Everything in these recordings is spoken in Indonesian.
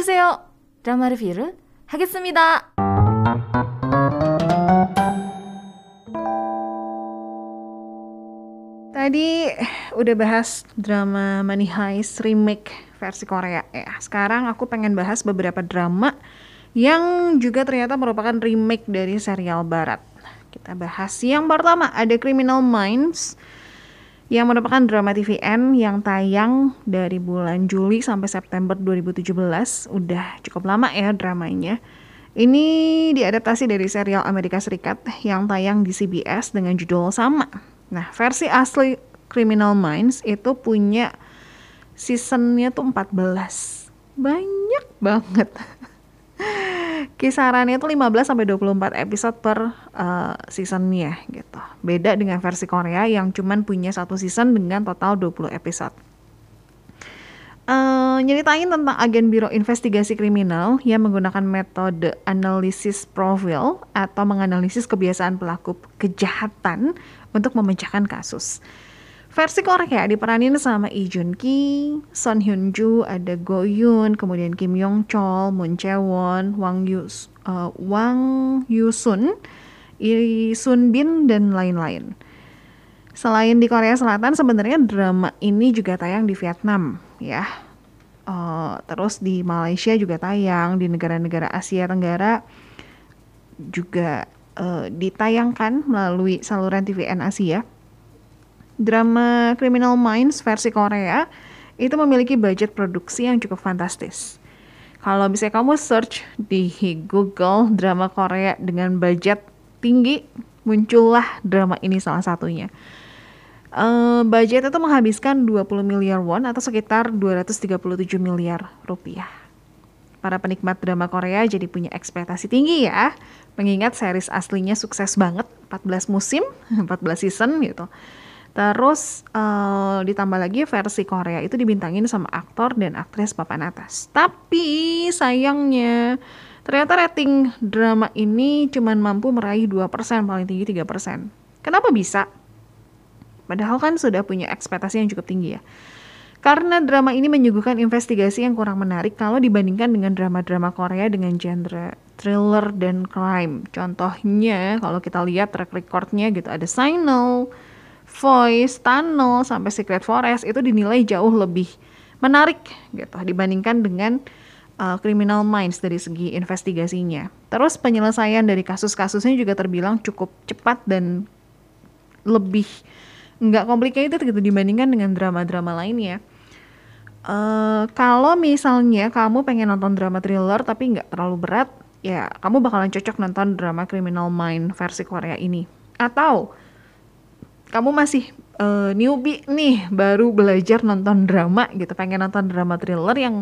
안녕하세요. 드라마 리뷰를 하겠습니다. Tadi udah bahas drama Money Heist remake versi Korea ya. Sekarang aku pengen bahas beberapa drama yang juga ternyata merupakan remake dari serial barat. Kita bahas yang pertama ada Criminal Minds yang merupakan drama TVN yang tayang dari bulan Juli sampai September 2017. Udah cukup lama ya dramanya. Ini diadaptasi dari serial Amerika Serikat yang tayang di CBS dengan judul sama. Nah, versi asli Criminal Minds itu punya seasonnya tuh 14. Banyak banget. Kisarannya tuh 15 sampai 24 episode per uh, seasonnya gitu. Beda dengan versi Korea yang cuman punya satu season dengan total 20 episode. Uh, nyeritain tentang agen biro investigasi kriminal yang menggunakan metode analisis profil atau menganalisis kebiasaan pelaku kejahatan untuk memecahkan kasus. Versi Korea diperanin sama Lee Jun Ki, Son Hyun Joo, ada Go Yoon, kemudian Kim Yong Chol, Moon Chae Won, Wang Yu uh, Wang Yusun, Lee Sun Bin dan lain-lain. Selain di Korea Selatan, sebenarnya drama ini juga tayang di Vietnam, ya. Uh, terus di Malaysia juga tayang, di negara-negara Asia Tenggara juga uh, ditayangkan melalui saluran TVN Asia. Drama Criminal Minds versi Korea itu memiliki budget produksi yang cukup fantastis. Kalau bisa kamu search di Google drama Korea dengan budget tinggi, muncullah drama ini salah satunya. Uh, budget itu menghabiskan 20 miliar won atau sekitar 237 miliar rupiah. Para penikmat drama Korea jadi punya ekspektasi tinggi ya. Mengingat series aslinya sukses banget, 14 musim, 14 season gitu. Terus uh, ditambah lagi versi Korea itu dibintangin sama aktor dan aktris papan atas. Tapi sayangnya ternyata rating drama ini cuma mampu meraih 2%, paling tinggi 3%. Kenapa bisa? Padahal kan sudah punya ekspektasi yang cukup tinggi ya. Karena drama ini menyuguhkan investigasi yang kurang menarik kalau dibandingkan dengan drama-drama Korea dengan genre thriller dan crime. Contohnya kalau kita lihat track recordnya gitu ada Signal, Voice, Tunnel, sampai Secret Forest itu dinilai jauh lebih menarik gitu dibandingkan dengan uh, Criminal Minds dari segi investigasinya. Terus penyelesaian dari kasus-kasusnya juga terbilang cukup cepat dan lebih nggak complicated gitu dibandingkan dengan drama-drama lainnya. Uh, kalau misalnya kamu pengen nonton drama thriller tapi nggak terlalu berat, ya kamu bakalan cocok nonton drama Criminal Mind versi Korea ini. Atau kamu masih uh, newbie nih, baru belajar nonton drama gitu, pengen nonton drama thriller yang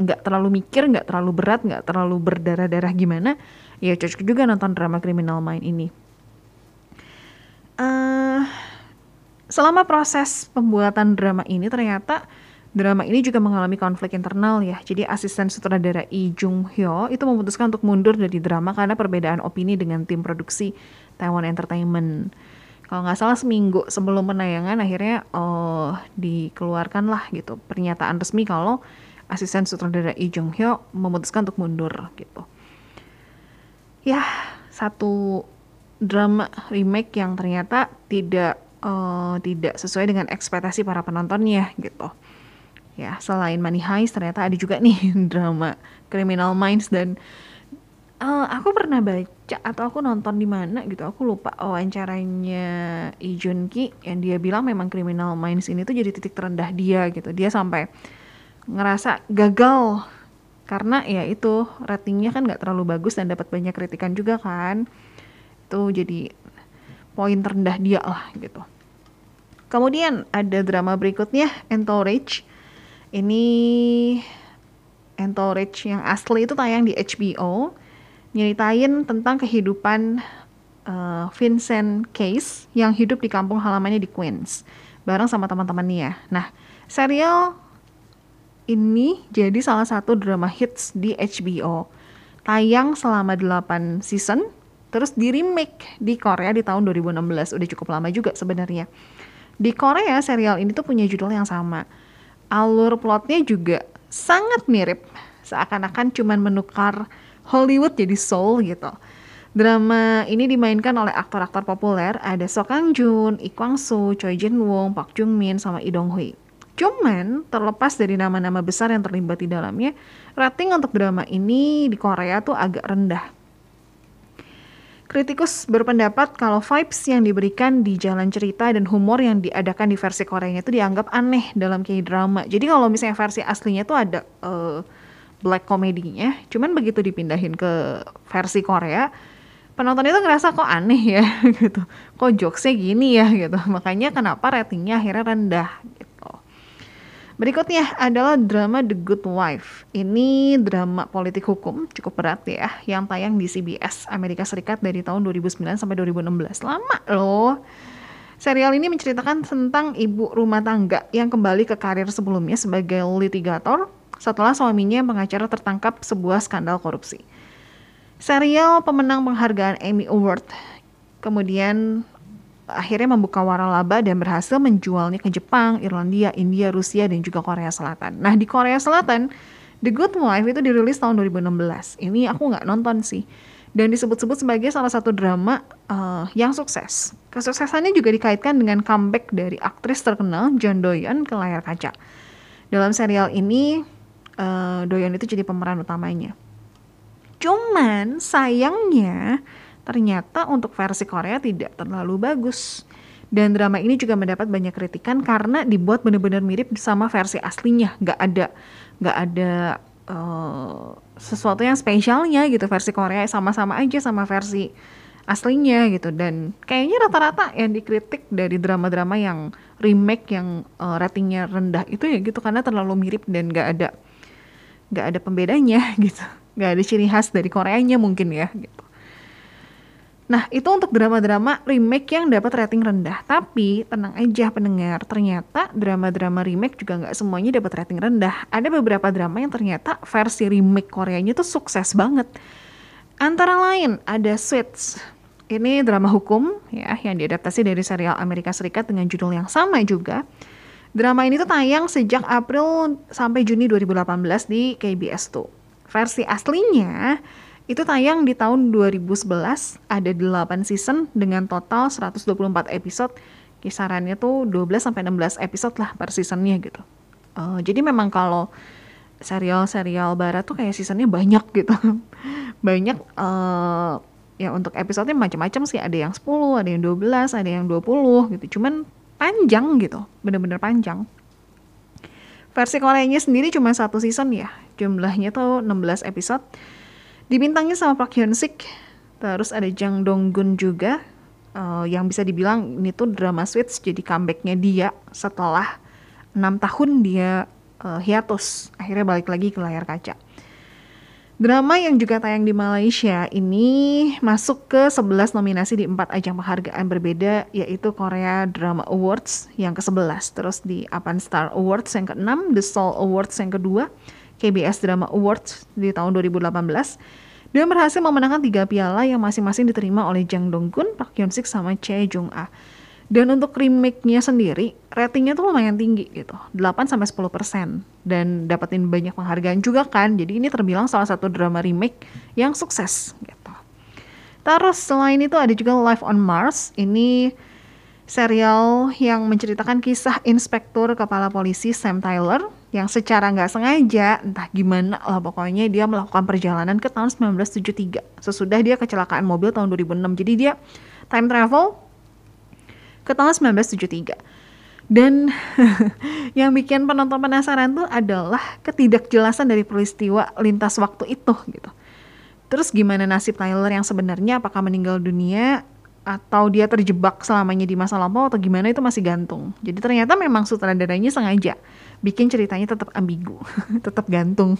nggak uh, terlalu mikir, nggak terlalu berat, nggak terlalu berdarah-darah gimana, ya cocok juga nonton drama Criminal Mind ini. Uh, selama proses pembuatan drama ini ternyata drama ini juga mengalami konflik internal ya. Jadi asisten sutradara Lee Jung Hyo itu memutuskan untuk mundur dari drama karena perbedaan opini dengan tim produksi Taiwan Entertainment. Kalau nggak salah seminggu sebelum penayangan akhirnya oh, dikeluarkan lah gitu pernyataan resmi kalau asisten sutradara Lee Jung Hyo memutuskan untuk mundur gitu. Ya satu drama remake yang ternyata tidak uh, tidak sesuai dengan ekspektasi para penontonnya gitu. Ya, selain Money Heist ternyata ada juga nih drama Criminal Minds dan uh, aku pernah baca atau aku nonton di mana gitu. Aku lupa wawancaranya Lee Jun Ki yang dia bilang memang Criminal Minds ini tuh jadi titik terendah dia gitu. Dia sampai ngerasa gagal karena ya itu ratingnya kan nggak terlalu bagus dan dapat banyak kritikan juga kan. Itu jadi poin terendah dia lah gitu. Kemudian ada drama berikutnya Entourage. Ini Entourage yang asli itu tayang di HBO. Nyeritain tentang kehidupan uh, Vincent Case yang hidup di kampung halamannya di Queens. Bareng sama teman-temannya. Nah, serial ini jadi salah satu drama hits di HBO. Tayang selama 8 season Terus di remake di Korea di tahun 2016, udah cukup lama juga sebenarnya. Di Korea serial ini tuh punya judul yang sama. Alur plotnya juga sangat mirip seakan-akan cuman menukar Hollywood jadi Seoul gitu. Drama ini dimainkan oleh aktor-aktor populer, ada Sok Kang Jun, Lee Kwang Soo, Choi Jin Won, Park Jung Min, sama Lee Dong Hui. Cuman, terlepas dari nama-nama besar yang terlibat di dalamnya, rating untuk drama ini di Korea tuh agak rendah. Kritikus berpendapat kalau vibes yang diberikan di jalan cerita dan humor yang diadakan di versi Koreanya itu dianggap aneh dalam K-drama. Jadi kalau misalnya versi aslinya tuh ada uh, black komedinya, cuman begitu dipindahin ke versi Korea, penonton itu ngerasa kok aneh ya gitu. Kok jokesnya gini ya gitu. Makanya kenapa ratingnya akhirnya rendah gitu. Berikutnya adalah drama The Good Wife. Ini drama politik hukum cukup berat ya yang tayang di CBS Amerika Serikat dari tahun 2009 sampai 2016 lama loh. Serial ini menceritakan tentang ibu rumah tangga yang kembali ke karir sebelumnya sebagai litigator setelah suaminya pengacara tertangkap sebuah skandal korupsi. Serial pemenang penghargaan Emmy Award kemudian akhirnya membuka waralaba dan berhasil menjualnya ke Jepang, Irlandia, India, Rusia, dan juga Korea Selatan. Nah di Korea Selatan, The Good Wife itu dirilis tahun 2016. Ini aku nggak nonton sih. Dan disebut-sebut sebagai salah satu drama uh, yang sukses. Kesuksesannya juga dikaitkan dengan comeback dari aktris terkenal John Doyon ke layar kaca. Dalam serial ini, uh, Doyon itu jadi pemeran utamanya. Cuman sayangnya ternyata untuk versi Korea tidak terlalu bagus. Dan drama ini juga mendapat banyak kritikan karena dibuat benar-benar mirip sama versi aslinya, nggak ada nggak ada uh, sesuatu yang spesialnya gitu versi Korea sama-sama aja sama versi aslinya gitu dan kayaknya rata-rata yang dikritik dari drama-drama yang remake yang uh, ratingnya rendah itu ya gitu karena terlalu mirip dan nggak ada nggak ada pembedanya gitu nggak ada ciri khas dari Koreanya mungkin ya gitu. Nah, itu untuk drama-drama remake yang dapat rating rendah. Tapi, tenang aja pendengar, ternyata drama-drama remake juga nggak semuanya dapat rating rendah. Ada beberapa drama yang ternyata versi remake Koreanya tuh sukses banget. Antara lain, ada Suits. Ini drama hukum ya, yang diadaptasi dari serial Amerika Serikat dengan judul yang sama juga. Drama ini tuh tayang sejak April sampai Juni 2018 di KBS tuh. Versi aslinya itu tayang di tahun 2011, ada 8 season dengan total 124 episode. Kisarannya tuh 12 sampai 16 episode lah per seasonnya gitu. Uh, jadi memang kalau serial-serial barat tuh kayak seasonnya banyak gitu. banyak uh, ya untuk episodenya macam-macam sih, ada yang 10, ada yang 12, ada yang 20 gitu. Cuman panjang gitu, bener-bener panjang. Versi Koreanya sendiri cuma satu season ya, jumlahnya tuh 16 episode. Dibintangnya sama Park Hyun Sik, terus ada Jang Dong Gun juga, uh, yang bisa dibilang ini tuh drama switch jadi comebacknya dia setelah enam tahun dia uh, hiatus, akhirnya balik lagi ke layar kaca. Drama yang juga tayang di Malaysia ini masuk ke 11 nominasi di empat ajang penghargaan berbeda yaitu Korea Drama Awards yang ke-11, terus di Apan Star Awards yang ke-6, The Soul Awards yang kedua, KBS Drama Awards di tahun 2018 dan berhasil memenangkan tiga piala yang masing-masing diterima oleh Jang Dong Gun, Park Hyun Sik sama Choi Jung Ah. Dan untuk remake-nya sendiri, ratingnya tuh lumayan tinggi gitu, 8 sampai 10 persen dan dapetin banyak penghargaan juga kan. Jadi ini terbilang salah satu drama remake yang sukses gitu. Terus selain itu ada juga Life on Mars. Ini serial yang menceritakan kisah inspektur kepala polisi Sam Tyler yang secara nggak sengaja entah gimana lah pokoknya dia melakukan perjalanan ke tahun 1973 sesudah dia kecelakaan mobil tahun 2006 jadi dia time travel ke tahun 1973 dan yang bikin penonton penasaran tuh adalah ketidakjelasan dari peristiwa lintas waktu itu gitu terus gimana nasib Tyler yang sebenarnya apakah meninggal dunia atau dia terjebak selamanya di masa lampau atau gimana itu masih gantung. Jadi ternyata memang sutradaranya sengaja bikin ceritanya tetap ambigu, tetap gantung.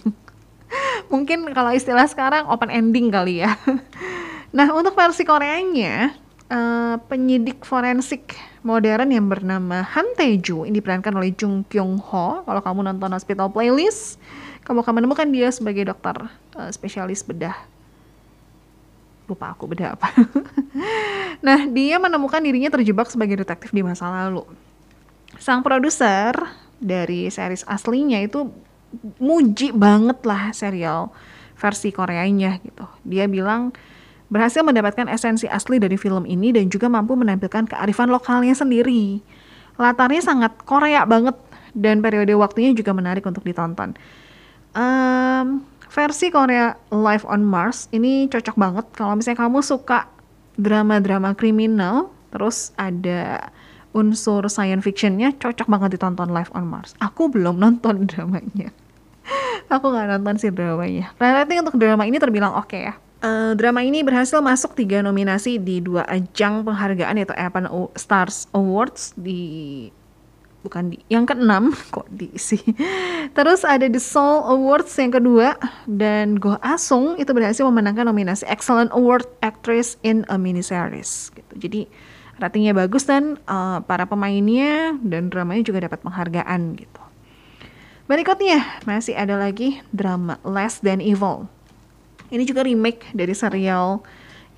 Mungkin kalau istilah sekarang open ending kali ya. nah untuk versi Koreanya, uh, penyidik forensik modern yang bernama Han Tae-ju ini diperankan oleh Jung Kyung Ho. Kalau kamu nonton Hospital Playlist, kamu akan menemukan dia sebagai dokter uh, spesialis bedah lupa aku beda apa. nah, dia menemukan dirinya terjebak sebagai detektif di masa lalu. Sang produser dari series aslinya itu muji banget lah serial versi Koreanya gitu. Dia bilang berhasil mendapatkan esensi asli dari film ini dan juga mampu menampilkan kearifan lokalnya sendiri. Latarnya sangat Korea banget dan periode waktunya juga menarik untuk ditonton. Um, versi Korea Live on Mars ini cocok banget kalau misalnya kamu suka drama-drama kriminal, terus ada unsur science fictionnya cocok banget ditonton Live on Mars. Aku belum nonton dramanya. Aku nggak nonton sih dramanya. Rating untuk drama ini terbilang oke okay ya. Uh, drama ini berhasil masuk tiga nominasi di dua ajang penghargaan yaitu Evan Stars Awards di bukan di yang keenam kok diisi. Terus ada The Soul Awards yang kedua dan Go Asung itu berhasil memenangkan nominasi Excellent Award Actress in a Miniseries gitu. Jadi ratingnya bagus dan uh, para pemainnya dan dramanya juga dapat penghargaan gitu. Berikutnya masih ada lagi drama Less Than Evil ini juga remake dari serial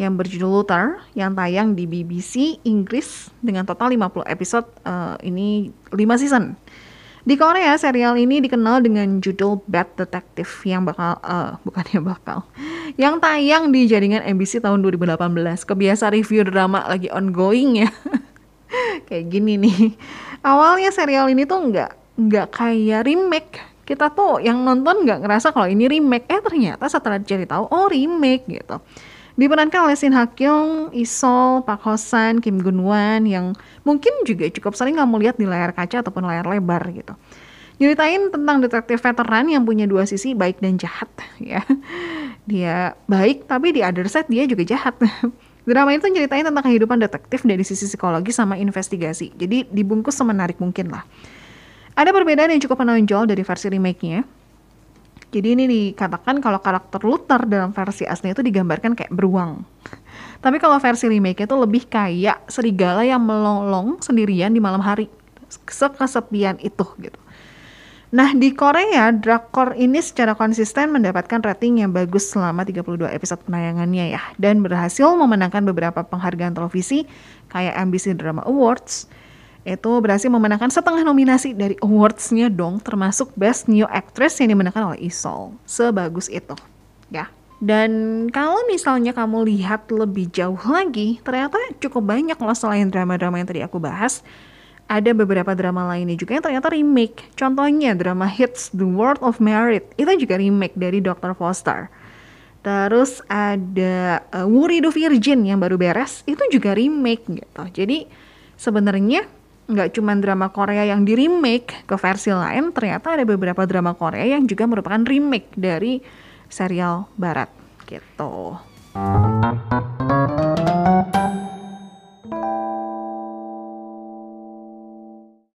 yang berjudul Luther yang tayang di BBC Inggris dengan total 50 episode uh, ini 5 season. Di Korea, serial ini dikenal dengan judul Bad Detective yang bakal, uh, bukannya bakal, yang tayang di jaringan MBC tahun 2018. Kebiasa review drama lagi ongoing ya. Kayak gini nih. Awalnya serial ini tuh nggak nggak kayak remake kita tuh yang nonton nggak ngerasa kalau ini remake eh ternyata setelah dicari tahu oh remake gitu diperankan oleh Shin Ha Kyung, Isol, Park Hosan, Kim Gun Wan yang mungkin juga cukup sering kamu lihat di layar kaca ataupun layar lebar gitu. Nyeritain tentang detektif veteran yang punya dua sisi baik dan jahat ya. Dia baik tapi di other side dia juga jahat. Drama itu nyeritain tentang kehidupan detektif dari sisi psikologi sama investigasi. Jadi dibungkus semenarik mungkin lah. Ada perbedaan yang cukup menonjol dari versi remake-nya. Jadi ini dikatakan kalau karakter Luther dalam versi asli itu digambarkan kayak beruang. Tapi kalau versi remake itu lebih kayak serigala yang melolong sendirian di malam hari. Sekesepian itu gitu. Nah, di Korea, drakor ini secara konsisten mendapatkan rating yang bagus selama 32 episode penayangannya ya. Dan berhasil memenangkan beberapa penghargaan televisi kayak MBC Drama Awards, itu berhasil memenangkan setengah nominasi dari awards-nya dong, termasuk Best New Actress yang dimenangkan oleh Isol. Sebagus itu, ya. Dan kalau misalnya kamu lihat lebih jauh lagi, ternyata cukup banyak loh selain drama-drama yang tadi aku bahas. Ada beberapa drama lainnya juga yang ternyata remake. Contohnya drama hits The World of Merit, itu juga remake dari Dr. Foster. Terus ada uh, Wuri the Virgin yang baru beres, itu juga remake gitu. Jadi sebenarnya nggak cuma drama Korea yang di remake ke versi lain, ternyata ada beberapa drama Korea yang juga merupakan remake dari serial barat gitu.